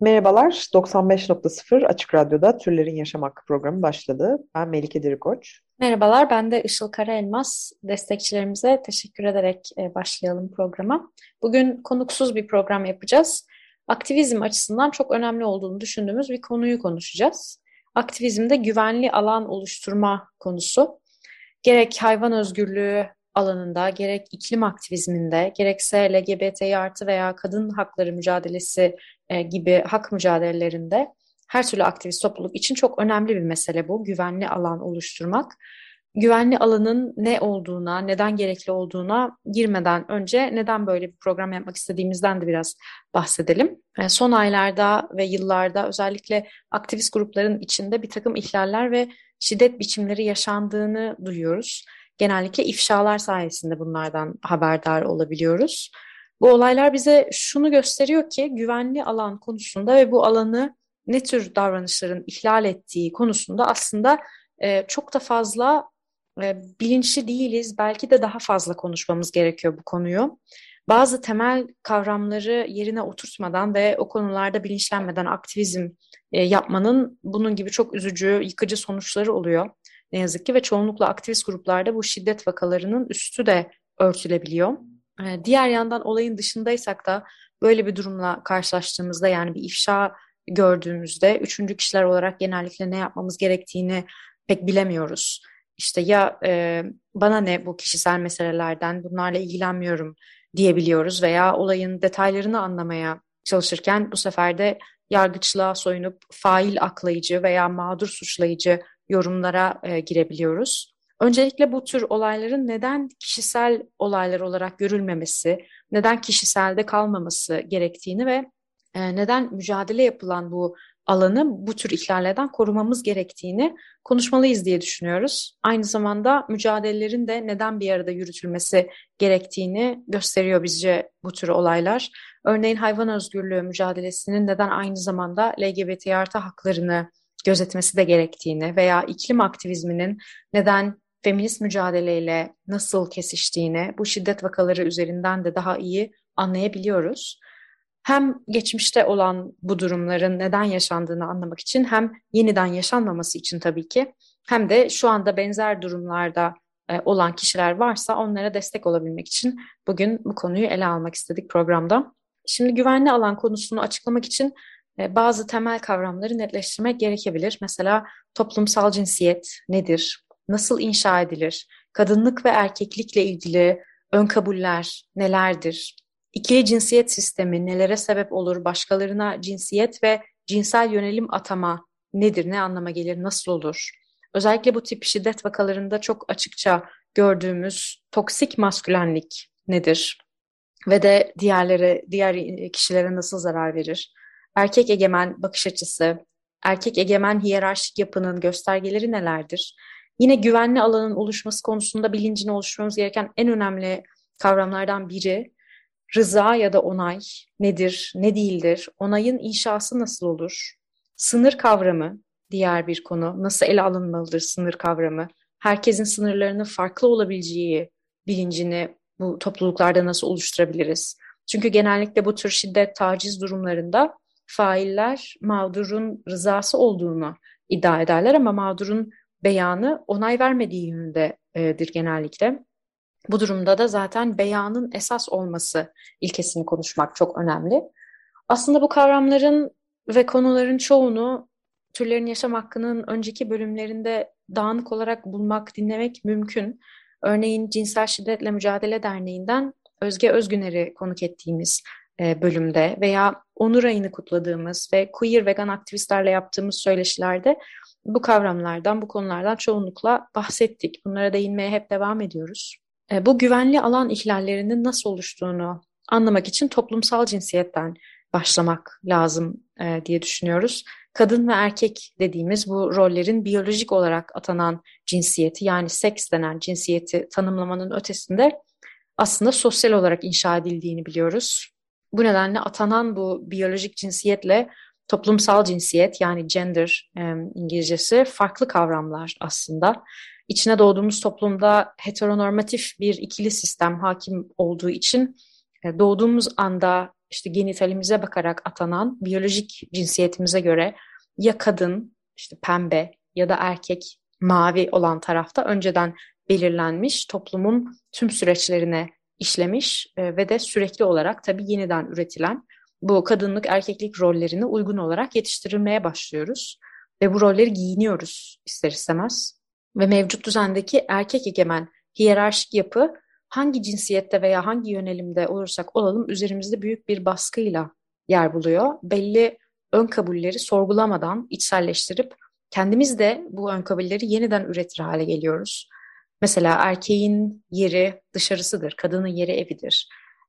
Merhabalar, 95.0 Açık Radyo'da Türlerin Yaşam Hakkı programı başladı. Ben Melike Dirikoç. Merhabalar, ben de Işıl Karaelmaz. Destekçilerimize teşekkür ederek e, başlayalım programa. Bugün konuksuz bir program yapacağız. Aktivizm açısından çok önemli olduğunu düşündüğümüz bir konuyu konuşacağız. Aktivizmde güvenli alan oluşturma konusu. Gerek hayvan özgürlüğü alanında, gerek iklim aktivizminde, gerekse LGBTİ artı veya kadın hakları mücadelesi e, gibi hak mücadelelerinde her türlü aktivist topluluk için çok önemli bir mesele bu. Güvenli alan oluşturmak. Güvenli alanın ne olduğuna, neden gerekli olduğuna girmeden önce neden böyle bir program yapmak istediğimizden de biraz bahsedelim. E, Son aylarda ve yıllarda özellikle aktivist grupların içinde bir takım ihlaller ve şiddet biçimleri yaşandığını duyuyoruz. Genellikle ifşalar sayesinde bunlardan haberdar olabiliyoruz. Bu olaylar bize şunu gösteriyor ki güvenli alan konusunda ve bu alanı ne tür davranışların ihlal ettiği konusunda aslında e, çok da fazla e, bilinçli değiliz. Belki de daha fazla konuşmamız gerekiyor bu konuyu. Bazı temel kavramları yerine oturtmadan ve o konularda bilinçlenmeden aktivizm e, yapmanın bunun gibi çok üzücü, yıkıcı sonuçları oluyor. Ne yazık ki ve çoğunlukla aktivist gruplarda bu şiddet vakalarının üstü de örtülebiliyor. E, diğer yandan olayın dışındaysak da böyle bir durumla karşılaştığımızda yani bir ifşa gördüğümüzde üçüncü kişiler olarak genellikle ne yapmamız gerektiğini pek bilemiyoruz. İşte ya e, bana ne bu kişisel meselelerden bunlarla ilgilenmiyorum diyebiliyoruz veya olayın detaylarını anlamaya çalışırken bu sefer de yargıçlığa soyunup fail aklayıcı veya mağdur suçlayıcı yorumlara e, girebiliyoruz. Öncelikle bu tür olayların neden kişisel olaylar olarak görülmemesi, neden kişiselde kalmaması gerektiğini ve e, neden mücadele yapılan bu alanı bu tür ihlallerden korumamız gerektiğini konuşmalıyız diye düşünüyoruz. Aynı zamanda mücadelelerin de neden bir arada yürütülmesi gerektiğini gösteriyor bizce bu tür olaylar. Örneğin hayvan özgürlüğü mücadelesinin neden aynı zamanda LGBT artı haklarını gözetmesi de gerektiğini veya iklim aktivizminin neden feminist mücadeleyle nasıl kesiştiğini bu şiddet vakaları üzerinden de daha iyi anlayabiliyoruz hem geçmişte olan bu durumların neden yaşandığını anlamak için hem yeniden yaşanmaması için tabii ki hem de şu anda benzer durumlarda e, olan kişiler varsa onlara destek olabilmek için bugün bu konuyu ele almak istedik programda. Şimdi güvenli alan konusunu açıklamak için bazı temel kavramları netleştirmek gerekebilir. Mesela toplumsal cinsiyet nedir? Nasıl inşa edilir? Kadınlık ve erkeklikle ilgili ön kabuller nelerdir? İkili cinsiyet sistemi nelere sebep olur? Başkalarına cinsiyet ve cinsel yönelim atama nedir? Ne anlama gelir? Nasıl olur? Özellikle bu tip şiddet vakalarında çok açıkça gördüğümüz toksik maskülenlik nedir? Ve de diğerlere, diğer kişilere nasıl zarar verir? Erkek egemen bakış açısı, erkek egemen hiyerarşik yapının göstergeleri nelerdir? Yine güvenli alanın oluşması konusunda bilincini oluşturmamız gereken en önemli kavramlardan biri Rıza ya da onay nedir, ne değildir? Onayın inşası nasıl olur? Sınır kavramı diğer bir konu. Nasıl ele alınmalıdır sınır kavramı? Herkesin sınırlarının farklı olabileceği bilincini bu topluluklarda nasıl oluşturabiliriz? Çünkü genellikle bu tür şiddet, taciz durumlarında failler mağdurun rızası olduğunu iddia ederler ama mağdurun beyanı onay vermediği yönündedir genellikle. Bu durumda da zaten beyanın esas olması ilkesini konuşmak çok önemli. Aslında bu kavramların ve konuların çoğunu türlerin yaşam hakkının önceki bölümlerinde dağınık olarak bulmak, dinlemek mümkün. Örneğin Cinsel Şiddetle Mücadele Derneği'nden Özge Özgüner'i konuk ettiğimiz e, bölümde veya Onur Ayı'nı kutladığımız ve queer vegan aktivistlerle yaptığımız söyleşilerde bu kavramlardan, bu konulardan çoğunlukla bahsettik. Bunlara değinmeye hep devam ediyoruz. E, bu güvenli alan ihlallerinin nasıl oluştuğunu anlamak için toplumsal cinsiyetten başlamak lazım e, diye düşünüyoruz. Kadın ve erkek dediğimiz bu rollerin biyolojik olarak atanan cinsiyeti yani seks denen cinsiyeti tanımlamanın ötesinde aslında sosyal olarak inşa edildiğini biliyoruz. Bu nedenle atanan bu biyolojik cinsiyetle toplumsal cinsiyet yani gender e, İngilizcesi farklı kavramlar aslında. İçine doğduğumuz toplumda heteronormatif bir ikili sistem hakim olduğu için e, doğduğumuz anda işte genitalimize bakarak atanan biyolojik cinsiyetimize göre ya kadın işte pembe ya da erkek mavi olan tarafta önceden belirlenmiş toplumun tüm süreçlerine işlemiş e, ve de sürekli olarak tabii yeniden üretilen bu kadınlık erkeklik rollerine uygun olarak yetiştirilmeye başlıyoruz ve bu rolleri giyiniyoruz ister istemez ve mevcut düzendeki erkek egemen hiyerarşik yapı hangi cinsiyette veya hangi yönelimde olursak olalım üzerimizde büyük bir baskıyla yer buluyor. Belli ön kabulleri sorgulamadan içselleştirip kendimiz de bu ön kabulleri yeniden üretir hale geliyoruz. Mesela erkeğin yeri dışarısıdır, kadının yeri evidir.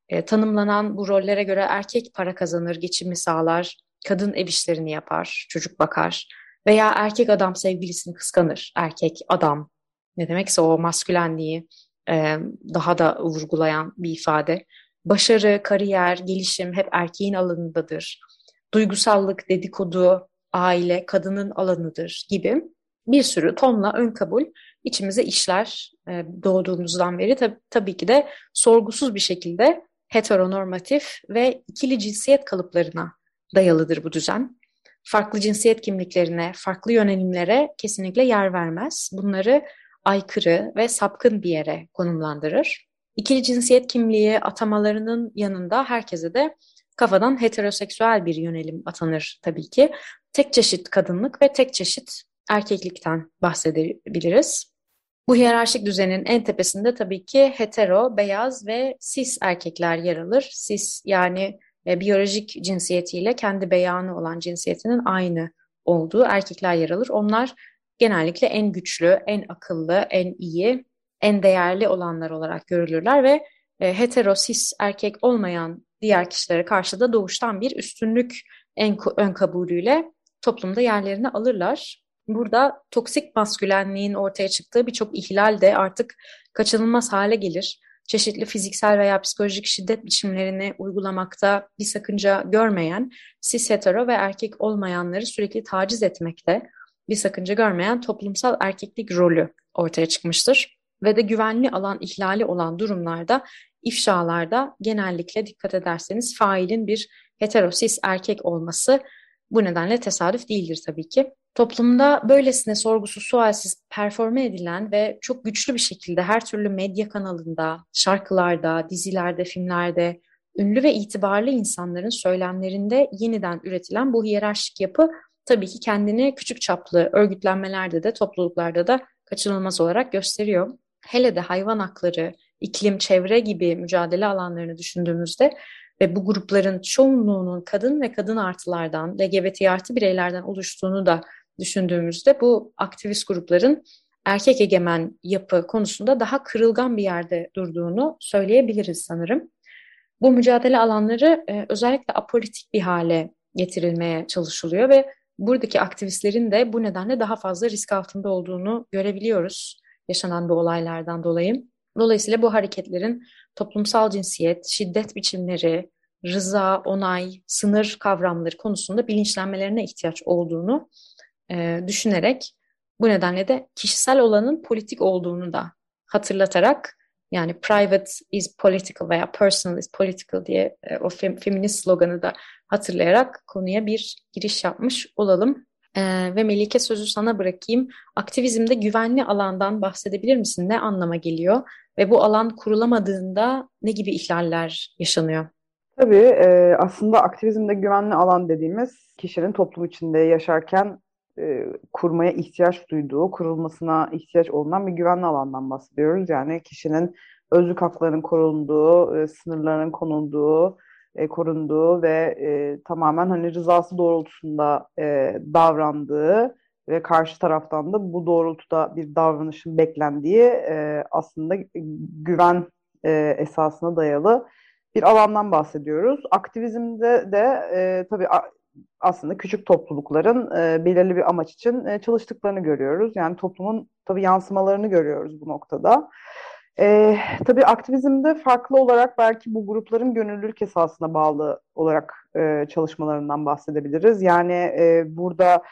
E, tanımlanan bu rollere göre erkek para kazanır, geçimi sağlar, kadın ev işlerini yapar, çocuk bakar. Veya erkek adam sevgilisini kıskanır, erkek adam ne demekse o maskülenliği e, daha da vurgulayan bir ifade. Başarı, kariyer, gelişim hep erkeğin alanındadır. Duygusallık, dedikodu, aile kadının alanıdır gibi bir sürü tonla ön kabul içimize işler e, doğduğumuzdan beri tab tabii ki de sorgusuz bir şekilde heteronormatif ve ikili cinsiyet kalıplarına dayalıdır bu düzen. Farklı cinsiyet kimliklerine, farklı yönelimlere kesinlikle yer vermez. Bunları aykırı ve sapkın bir yere konumlandırır. İkili cinsiyet kimliği atamalarının yanında herkese de kafadan heteroseksüel bir yönelim atanır tabii ki. Tek çeşit kadınlık ve tek çeşit erkeklikten bahsedebiliriz. Bu hiyerarşik düzenin en tepesinde tabii ki hetero, beyaz ve cis erkekler yer alır. Cis yani e, biyolojik cinsiyetiyle kendi beyanı olan cinsiyetinin aynı olduğu erkekler yer alır. Onlar genellikle en güçlü, en akıllı, en iyi, en değerli olanlar olarak görülürler ve e, hetero, cis erkek olmayan diğer kişilere karşı da doğuştan bir üstünlük en ön kabulüyle toplumda yerlerini alırlar. Burada toksik maskülenliğin ortaya çıktığı birçok ihlal de artık kaçınılmaz hale gelir. Çeşitli fiziksel veya psikolojik şiddet biçimlerini uygulamakta bir sakınca görmeyen, cis hetero ve erkek olmayanları sürekli taciz etmekte bir sakınca görmeyen toplumsal erkeklik rolü ortaya çıkmıştır. Ve de güvenli alan ihlali olan durumlarda ifşalarda genellikle dikkat ederseniz failin bir heterosis erkek olması bu nedenle tesadüf değildir tabii ki. Toplumda böylesine sorgusuz sualsiz performe edilen ve çok güçlü bir şekilde her türlü medya kanalında, şarkılarda, dizilerde, filmlerde, ünlü ve itibarlı insanların söylemlerinde yeniden üretilen bu hiyerarşik yapı tabii ki kendini küçük çaplı örgütlenmelerde de topluluklarda da kaçınılmaz olarak gösteriyor. Hele de hayvan hakları, iklim, çevre gibi mücadele alanlarını düşündüğümüzde ve bu grupların çoğunluğunun kadın ve kadın artılardan, LGBT artı bireylerden oluştuğunu da düşündüğümüzde bu aktivist grupların erkek egemen yapı konusunda daha kırılgan bir yerde durduğunu söyleyebiliriz sanırım. Bu mücadele alanları e, özellikle apolitik bir hale getirilmeye çalışılıyor ve buradaki aktivistlerin de bu nedenle daha fazla risk altında olduğunu görebiliyoruz yaşanan bu olaylardan dolayı. Dolayısıyla bu hareketlerin toplumsal cinsiyet, şiddet biçimleri, rıza, onay, sınır kavramları konusunda bilinçlenmelerine ihtiyaç olduğunu e, düşünerek bu nedenle de kişisel olanın politik olduğunu da hatırlatarak yani private is political veya personal is political diye e, o fem, feminist sloganı da hatırlayarak konuya bir giriş yapmış olalım. E, ve Melike sözü sana bırakayım. Aktivizmde güvenli alandan bahsedebilir misin? Ne anlama geliyor? Ve bu alan kurulamadığında ne gibi ihlaller yaşanıyor? Tabii e, aslında aktivizmde güvenli alan dediğimiz kişinin toplum içinde yaşarken e, kurmaya ihtiyaç duyduğu, kurulmasına ihtiyaç olunan bir güvenli alandan bahsediyoruz. Yani kişinin özlük haklarının korunduğu, e, sınırlarının konulduğu, e, korunduğu ve tamamen hani rızası doğrultusunda davrandığı ve karşı taraftan da bu doğrultuda bir davranışın beklendiği aslında güven esasına dayalı bir alandan bahsediyoruz. Aktivizmde de e, tabii aslında küçük toplulukların e, belirli bir amaç için e, çalıştıklarını görüyoruz. Yani toplumun tabii yansımalarını görüyoruz bu noktada. E, tabii aktivizmde farklı olarak belki bu grupların gönüllülük esasına bağlı olarak e, çalışmalarından bahsedebiliriz. Yani e, burada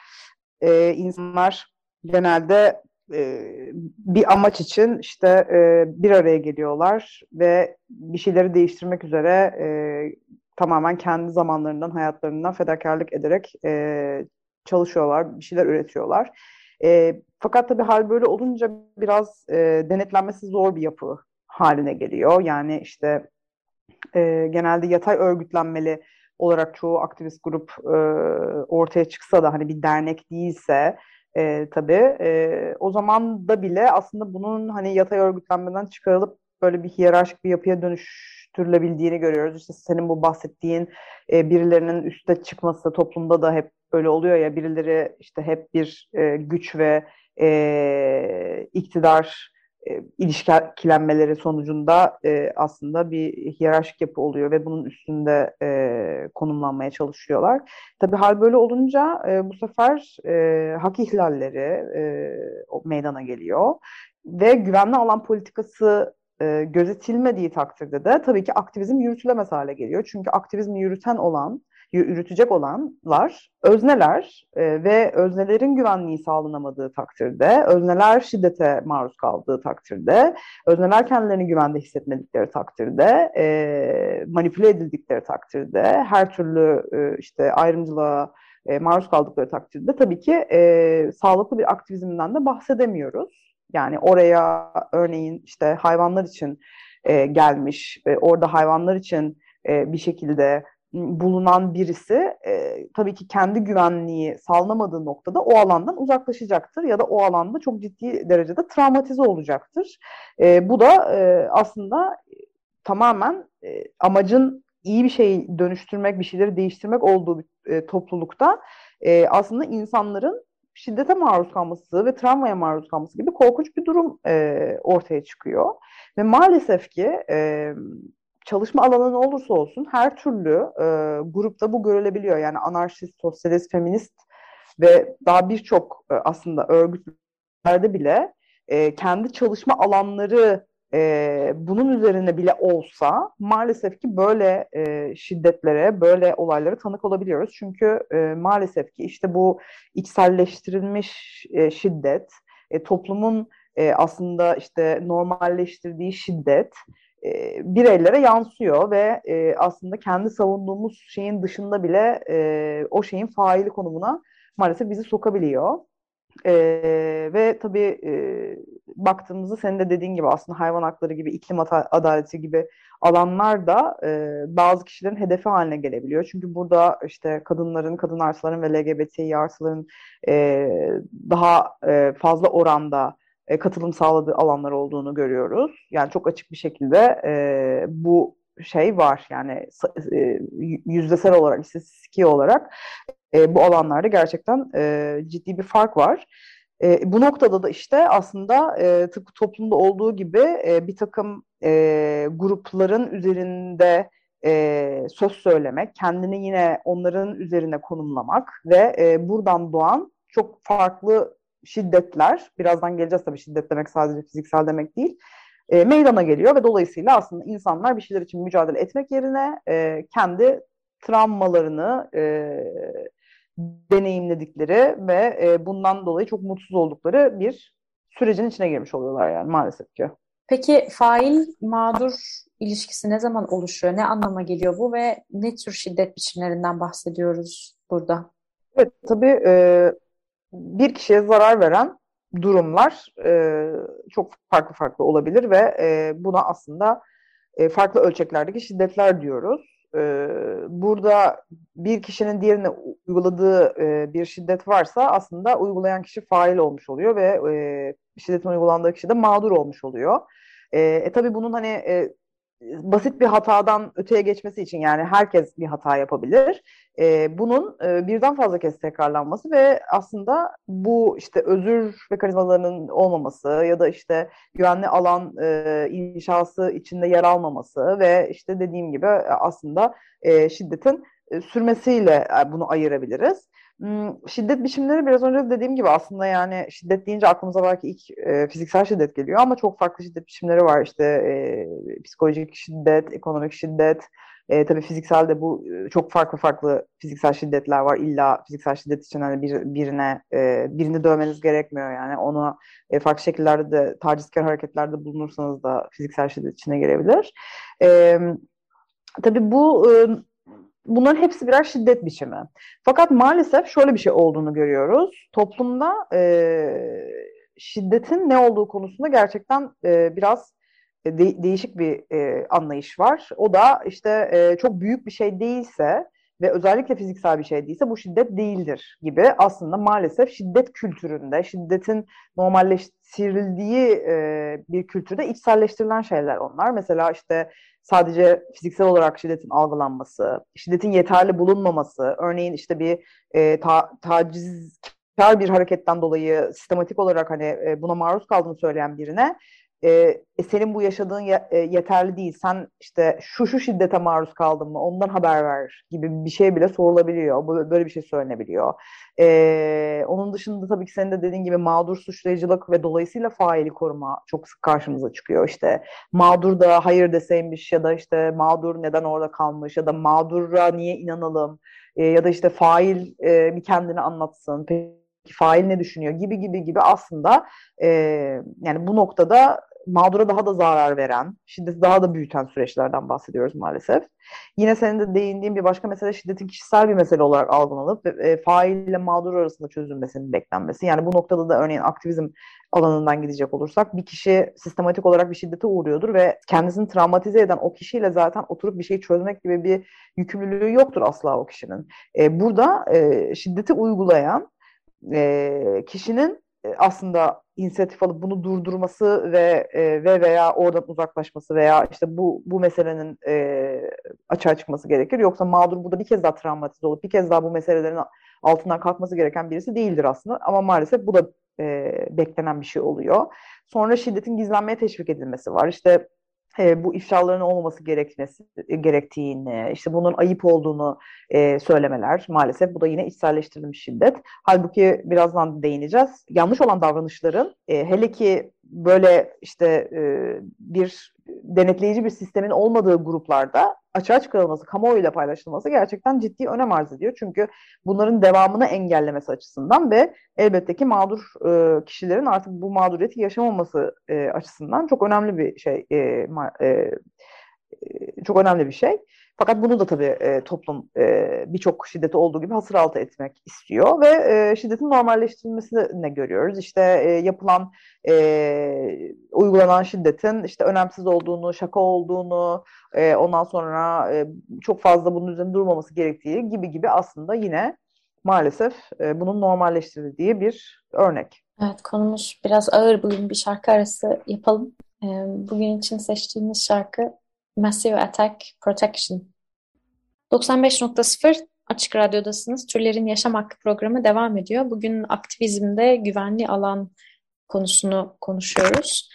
e, insanlar genelde e, bir amaç için işte e, bir araya geliyorlar ve bir şeyleri değiştirmek üzere e, tamamen kendi zamanlarından, hayatlarından fedakarlık ederek e, çalışıyorlar, bir şeyler üretiyorlar. E, fakat tabii hal böyle olunca biraz e, denetlenmesi zor bir yapı haline geliyor. Yani işte e, genelde yatay örgütlenmeli olarak çoğu aktivist grup e, ortaya çıksa da hani bir dernek değilse e, tabii e, o zaman da bile aslında bunun hani yatay örgütlenmeden çıkarılıp böyle bir hiyerarşik bir yapıya dönüştürülebildiğini görüyoruz. İşte senin bu bahsettiğin e, birilerinin üste çıkması toplumda da hep öyle oluyor ya birileri işte hep bir e, güç ve e, iktidar e, ilişkilenmeleri sonucunda e, aslında bir hiyerarşik yapı oluyor ve bunun üstünde e, konumlanmaya çalışıyorlar. Tabii hal böyle olunca e, bu sefer e, hak ihlalleri e, meydana geliyor ve güvenli alan politikası e, gözetilmediği takdirde de tabii ki aktivizm yürütülemez hale geliyor. Çünkü aktivizmi yürüten olan yürütecek olanlar özneler e, ve öznelerin güvenliği sağlanamadığı takdirde, özneler şiddete maruz kaldığı takdirde, özneler kendilerini güvende hissetmedikleri takdirde, e, manipüle edildikleri takdirde, her türlü e, işte ayrımcılığa e, maruz kaldıkları takdirde tabii ki e, sağlıklı bir aktivizmden de bahsedemiyoruz. Yani oraya örneğin işte hayvanlar için e, gelmiş, e, orada hayvanlar için e, bir şekilde bulunan birisi e, tabii ki kendi güvenliği sağlanamadığı noktada o alandan uzaklaşacaktır ya da o alanda çok ciddi derecede travmatize olacaktır. E, bu da e, aslında tamamen e, amacın iyi bir şey dönüştürmek, bir şeyleri değiştirmek olduğu bir e, toplulukta e, aslında insanların şiddete maruz kalması ve travmaya maruz kalması gibi korkunç bir durum e, ortaya çıkıyor. Ve maalesef ki e, çalışma alanı ne olursa olsun her türlü e, grupta bu görülebiliyor. Yani anarşist, sosyalist, feminist ve daha birçok e, aslında örgütlerde bile e, kendi çalışma alanları e, bunun üzerine bile olsa maalesef ki böyle e, şiddetlere, böyle olaylara tanık olabiliyoruz. Çünkü e, maalesef ki işte bu içselleştirilmiş e, şiddet, e, toplumun e, aslında işte normalleştirdiği şiddet, e, bireylere yansıyor ve e, aslında kendi savunduğumuz şeyin dışında bile e, o şeyin faili konumuna maalesef bizi sokabiliyor. E, ve tabii e, baktığımızda senin de dediğin gibi aslında hayvan hakları gibi, iklim adaleti gibi alanlar da e, bazı kişilerin hedefi haline gelebiliyor. Çünkü burada işte kadınların, kadın artıların ve LGBTİ artıların e, daha e, fazla oranda e, katılım sağladığı alanlar olduğunu görüyoruz. Yani çok açık bir şekilde e, bu şey var yani e, yüzdesel olarak, istatistiki olarak e, bu alanlarda gerçekten e, ciddi bir fark var. Bu noktada da işte aslında tıpkı toplumda olduğu gibi bir takım grupların üzerinde e, söz söylemek, kendini yine onların üzerine konumlamak ve buradan doğan çok farklı şiddetler, birazdan geleceğiz tabii şiddet demek sadece fiziksel demek değil, e, meydana geliyor ve dolayısıyla aslında insanlar bir şeyler için mücadele etmek yerine e, kendi travmalarını e, deneyimledikleri ve e, bundan dolayı çok mutsuz oldukları bir sürecin içine girmiş oluyorlar yani maalesef ki. Peki fail mağdur ilişkisi ne zaman oluşuyor? Ne anlama geliyor bu ve ne tür şiddet biçimlerinden bahsediyoruz burada? Evet tabii e, bir kişiye zarar veren durumlar e, çok farklı farklı olabilir ve e, buna aslında e, farklı ölçeklerdeki şiddetler diyoruz. E, burada bir kişinin diğerine uyguladığı e, bir şiddet varsa aslında uygulayan kişi fail olmuş oluyor ve e, şiddetin uygulandığı kişi de mağdur olmuş oluyor. E, e tabii bunun hani e, basit bir hatadan öteye geçmesi için yani herkes bir hata yapabilir. E, bunun e, birden fazla kez tekrarlanması ve aslında bu işte özür mekanizmalarının olmaması ya da işte güvenli alan e, inşası içinde yer almaması ve işte dediğim gibi aslında e, şiddetin e, sürmesiyle e, bunu ayırabiliriz. Hmm, şiddet biçimleri biraz önce dediğim gibi aslında yani şiddet deyince aklımıza belki ilk e, fiziksel şiddet geliyor ama çok farklı şiddet biçimleri var. İşte e, psikolojik şiddet, ekonomik şiddet, e, tabii fiziksel de bu e, çok farklı farklı fiziksel şiddetler var. İlla fiziksel şiddet için hani bir, birine e, birini dövmeniz gerekmiyor yani. Onu e, farklı şekillerde de tacizkar hareketlerde bulunursanız da fiziksel şiddet içine girebilir. E, tabii bu e, bunların hepsi birer şiddet biçimi. Fakat maalesef şöyle bir şey olduğunu görüyoruz. Toplumda e, şiddetin ne olduğu konusunda gerçekten e, biraz e, de, değişik bir e, anlayış var. O da işte e, çok büyük bir şey değilse ve özellikle fiziksel bir şey değilse bu şiddet değildir gibi aslında maalesef şiddet kültüründe, şiddetin normalleştirildiği e, bir kültürde içselleştirilen şeyler onlar. Mesela işte sadece fiziksel olarak şiddetin algılanması, şiddetin yeterli bulunmaması, örneğin işte bir e, ta, tacizkar bir hareketten dolayı sistematik olarak hani e, buna maruz kaldığını söyleyen birine e, senin bu yaşadığın ye, e, yeterli değil. Sen işte şu şu şiddete maruz kaldın mı? Ondan haber ver gibi bir şey bile sorulabiliyor. Böyle bir şey söylenebiliyor. E, onun dışında tabii ki senin de dediğin gibi mağdur suçlayıcılık ve dolayısıyla faili koruma çok sık karşımıza çıkıyor. İşte mağdur da hayır deseymiş ya da işte mağdur neden orada kalmış ya da mağdura niye inanalım e, ya da işte fail e, bir kendini anlatsın. Peki fail ne düşünüyor gibi gibi gibi aslında e, yani bu noktada mağdura daha da zarar veren, şiddeti daha da büyüten süreçlerden bahsediyoruz maalesef. Yine senin de değindiğin bir başka mesele şiddetin kişisel bir mesele olarak algılanıp e, fail ile mağdur arasında çözülmesinin beklenmesi. Yani bu noktada da örneğin aktivizm alanından gidecek olursak bir kişi sistematik olarak bir şiddete uğruyordur ve kendisini travmatize eden o kişiyle zaten oturup bir şeyi çözmek gibi bir yükümlülüğü yoktur asla o kişinin. E, burada e, şiddeti uygulayan e, kişinin e, aslında inisiyatif alıp bunu durdurması ve e, ve veya oradan uzaklaşması veya işte bu bu meselenin e, açığa çıkması gerekir. Yoksa mağdur burada bir kez daha travmatize olup bir kez daha bu meselelerin altından kalkması gereken birisi değildir aslında. Ama maalesef bu da e, beklenen bir şey oluyor. Sonra şiddetin gizlenmeye teşvik edilmesi var. İşte e, bu ifşaların olmaması gerekmesi e, gerektiğini, işte bunun ayıp olduğunu e, söylemeler maalesef bu da yine içselleştirilmiş şiddet. Halbuki birazdan değineceğiz. Yanlış olan davranışların e, hele ki böyle işte e, bir denetleyici bir sistemin olmadığı gruplarda açığa çıkarılması, kamuoyuyla paylaşılması gerçekten ciddi önem arz ediyor. Çünkü bunların devamını engellemesi açısından ve elbette ki mağdur e, kişilerin artık bu mağduriyeti yaşamaması e, açısından çok önemli bir şey. E, e, çok önemli bir şey. Fakat bunu da tabii e, toplum e, birçok şiddeti olduğu gibi hasır altı etmek istiyor ve e, şiddetin normalleştirilmesini görüyoruz? İşte e, yapılan, e, uygulanan şiddetin işte önemsiz olduğunu, şaka olduğunu, e, ondan sonra e, çok fazla bunun üzerinde durmaması gerektiği gibi gibi aslında yine maalesef e, bunun normalleştirildiği bir örnek. Evet konumuz biraz ağır bugün bir şarkı arası yapalım. E, bugün için seçtiğimiz şarkı Massive Attack Protection. 95.0 Açık Radyo'dasınız. Türlerin Yaşam Hakkı programı devam ediyor. Bugün aktivizmde güvenli alan konusunu konuşuyoruz.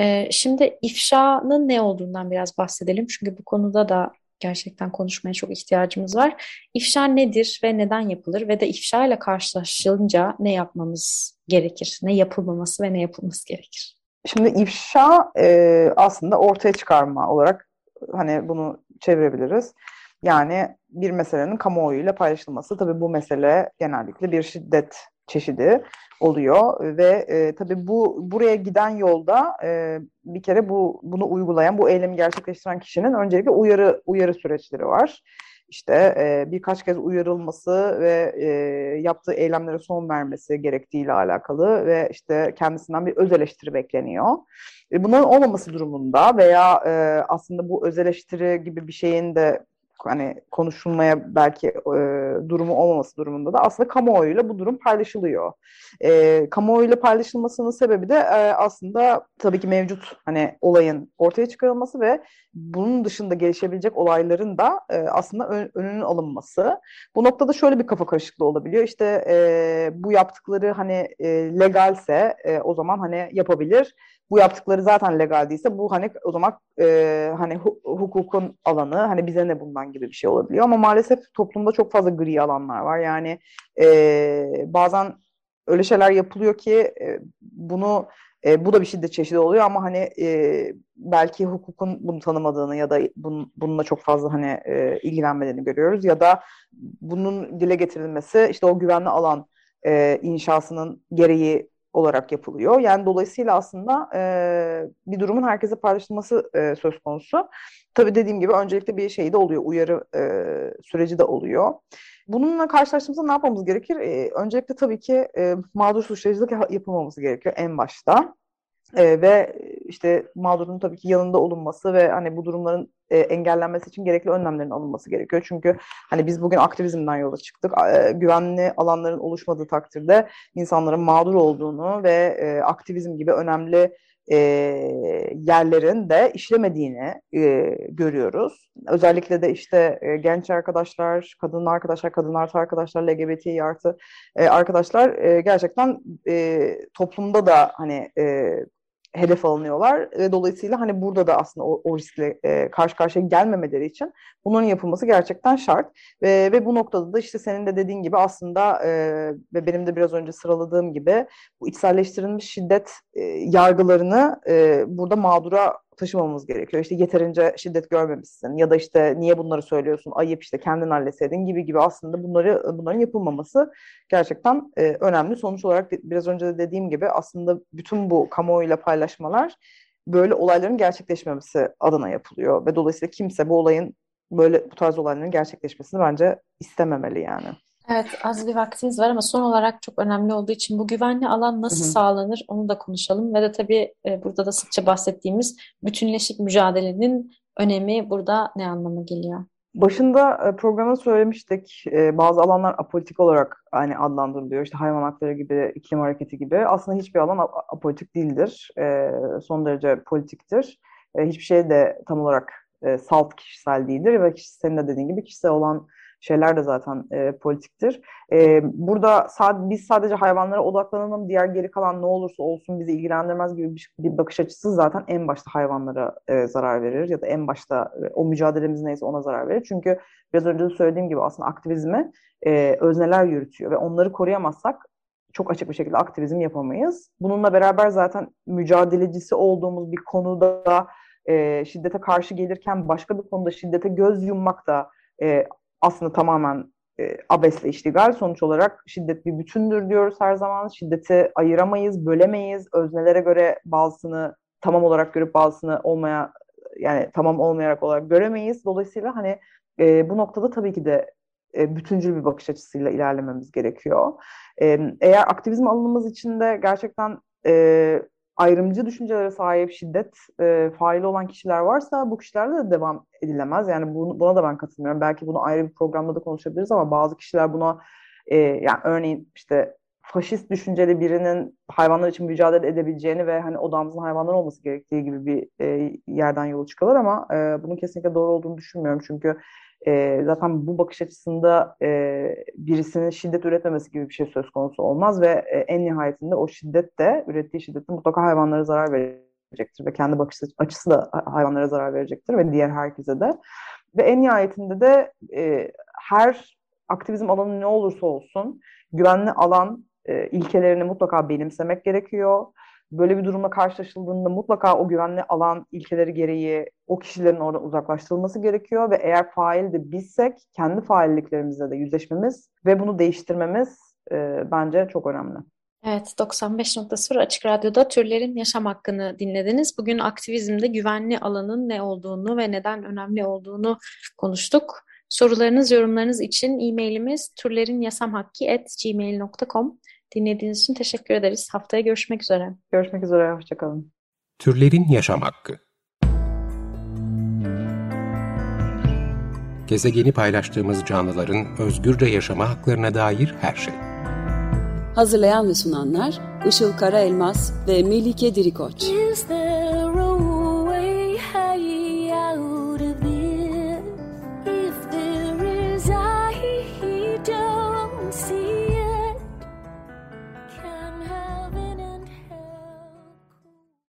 Ee, şimdi ifşanın ne olduğundan biraz bahsedelim. Çünkü bu konuda da gerçekten konuşmaya çok ihtiyacımız var. İfşa nedir ve neden yapılır ve de ifşa ile karşılaşılınca ne yapmamız gerekir? Ne yapılmaması ve ne yapılması gerekir? Şimdi ifşa e, aslında ortaya çıkarma olarak hani bunu çevirebiliriz. Yani bir meselenin kamuoyuyla paylaşılması. Tabii bu mesele genellikle bir şiddet çeşidi oluyor ve e, tabii bu buraya giden yolda e, bir kere bu bunu uygulayan, bu eylemi gerçekleştiren kişinin öncelikle uyarı uyarı süreçleri var. İşte e, birkaç kez uyarılması ve e, yaptığı eylemlere son vermesi gerektiğiyle alakalı ve işte kendisinden bir öz eleştiri bekleniyor. E, bunların olmaması durumunda veya e, aslında bu öz eleştiri gibi bir şeyin de hani konuşulmaya belki e, durumu olmaması durumunda da aslında kamuoyuyla bu durum paylaşılıyor. E, kamuoyuyla paylaşılmasının sebebi de e, aslında tabii ki mevcut hani olayın ortaya çıkarılması ve bunun dışında gelişebilecek olayların da e, aslında ön, önünün alınması. Bu noktada şöyle bir kafa karışıklığı olabiliyor. İşte e, bu yaptıkları hani e, legalse e, o zaman hani yapabilir bu yaptıkları zaten legal değilse bu hani o zaman e, hani hu- hukukun alanı hani bize ne bundan gibi bir şey olabiliyor. Ama maalesef toplumda çok fazla gri alanlar var. Yani e, bazen öyle şeyler yapılıyor ki e, bunu e, bu da bir şiddet çeşidi oluyor. Ama hani e, belki hukukun bunu tanımadığını ya da bun, bununla çok fazla hani e, ilgilenmediğini görüyoruz. Ya da bunun dile getirilmesi işte o güvenli alan e, inşasının gereği olarak yapılıyor. Yani dolayısıyla aslında e, bir durumun herkese paylaşılması e, söz konusu. Tabii dediğim gibi öncelikle bir şey de oluyor, uyarı e, süreci de oluyor. Bununla karşılaştığımızda ne yapmamız gerekir? E, öncelikle tabii ki e, mağdur suçlayıcılık yapılmaması gerekiyor en başta. E, ve işte mağdurun tabii ki yanında olunması ve hani bu durumların e, engellenmesi için gerekli önlemlerin alınması gerekiyor. Çünkü hani biz bugün aktivizmden yola çıktık. E, güvenli alanların oluşmadığı takdirde insanların mağdur olduğunu ve e, aktivizm gibi önemli e, yerlerin de işlemediğini e, görüyoruz. Özellikle de işte e, genç arkadaşlar, kadın arkadaşlar, kadın artı arkadaşlar, LGBT artı e, arkadaşlar e, gerçekten e, toplumda da hani e, hedef alınıyorlar. E, dolayısıyla hani burada da aslında o, o riskle e, karşı karşıya gelmemeleri için bunların yapılması gerçekten şart. Ve, ve bu noktada da işte senin de dediğin gibi aslında e, ve benim de biraz önce sıraladığım gibi bu içselleştirilmiş şiddet e, yargılarını e, burada mağdura taşımamız gerekiyor. İşte yeterince şiddet görmemişsin ya da işte niye bunları söylüyorsun ayıp işte kendin halletseydin gibi gibi aslında bunları bunların yapılmaması gerçekten e, önemli. Sonuç olarak biraz önce de dediğim gibi aslında bütün bu kamuoyuyla paylaşmalar böyle olayların gerçekleşmemesi adına yapılıyor ve dolayısıyla kimse bu olayın böyle bu tarz olayların gerçekleşmesini bence istememeli yani. Evet, az bir vaktimiz var ama son olarak çok önemli olduğu için bu güvenli alan nasıl Hı hı. sağlanır onu da konuşalım. Ve de tabii e, burada da sıkça bahsettiğimiz bütünleşik mücadelenin önemi burada ne anlama geliyor? Başında e, programda söylemiştik e, bazı alanlar apolitik olarak hani adlandırılıyor. İşte hayvan hakları gibi, iklim hareketi gibi. Aslında hiçbir alan apolitik değildir. Son derece politiktir. Hiçbir şey de tam olarak salt kişisel değildir ve senin de dediğin gibi kişisel olan şeyler de zaten e, politiktir. E, burada sad- biz sadece hayvanlara odaklanalım, diğer geri kalan ne olursa olsun bizi ilgilendirmez gibi bir, bir bakış açısı zaten en başta hayvanlara e, zarar verir ya da en başta e, o mücadelemiz neyse ona zarar verir. Çünkü biraz önce de söylediğim gibi aslında aktivizmi e, özneler yürütüyor ve onları koruyamazsak çok açık bir şekilde aktivizm yapamayız. Bununla beraber zaten mücadelecisi olduğumuz bir konuda e, şiddete karşı gelirken başka bir konuda şiddete göz yummak da e, aslında tamamen e, abesle iştigal. Sonuç olarak şiddet bir bütündür diyoruz her zaman. Şiddeti ayıramayız, bölemeyiz. Öznelere göre bazısını tamam olarak görüp bazısını olmaya yani tamam olmayarak olarak göremeyiz. Dolayısıyla hani e, bu noktada tabii ki de e, bütüncül bir bakış açısıyla ilerlememiz gerekiyor. E, eğer aktivizm alanımız içinde gerçekten e, ayrımcı düşüncelere sahip şiddet e, faili olan kişiler varsa bu kişilerle de devam edilemez. Yani bunu, buna da ben katılmıyorum. Belki bunu ayrı bir programda da konuşabiliriz ama bazı kişiler buna e, yani örneğin işte faşist düşünceli birinin hayvanlar için mücadele edebileceğini ve hani odamızın hayvanlar olması gerektiği gibi bir e, yerden yola çıkılır ama e, bunun kesinlikle doğru olduğunu düşünmüyorum. Çünkü e, zaten bu bakış açısında e, birisinin şiddet üretmemesi gibi bir şey söz konusu olmaz ve e, en nihayetinde o şiddet de ürettiği şiddet de mutlaka hayvanlara zarar verecektir ve kendi bakış açısı da hayvanlara zarar verecektir ve diğer herkese de. Ve en nihayetinde de e, her aktivizm alanı ne olursa olsun güvenli alan e, ilkelerini mutlaka benimsemek gerekiyor. Böyle bir durumla karşılaşıldığında mutlaka o güvenli alan ilkeleri gereği o kişilerin oradan uzaklaştırılması gerekiyor ve eğer fail de bizsek kendi failliklerimizle de yüzleşmemiz ve bunu değiştirmemiz e, bence çok önemli. Evet, 95.0 Açık Radyo'da türlerin yaşam hakkını dinlediniz. Bugün aktivizmde güvenli alanın ne olduğunu ve neden önemli olduğunu konuştuk. Sorularınız, yorumlarınız için e-mailimiz türlerinyasamhakki@gmail.com. Dinlediğiniz için teşekkür ederiz. Haftaya görüşmek üzere. Görüşmek üzere, hoşçakalın. Türlerin Yaşam Hakkı gezegeni paylaştığımız canlıların özgürce yaşama haklarına dair her şey. Hazırlayan ve sunanlar Işıl Karaelmaz ve Melike Dirikoç. Is there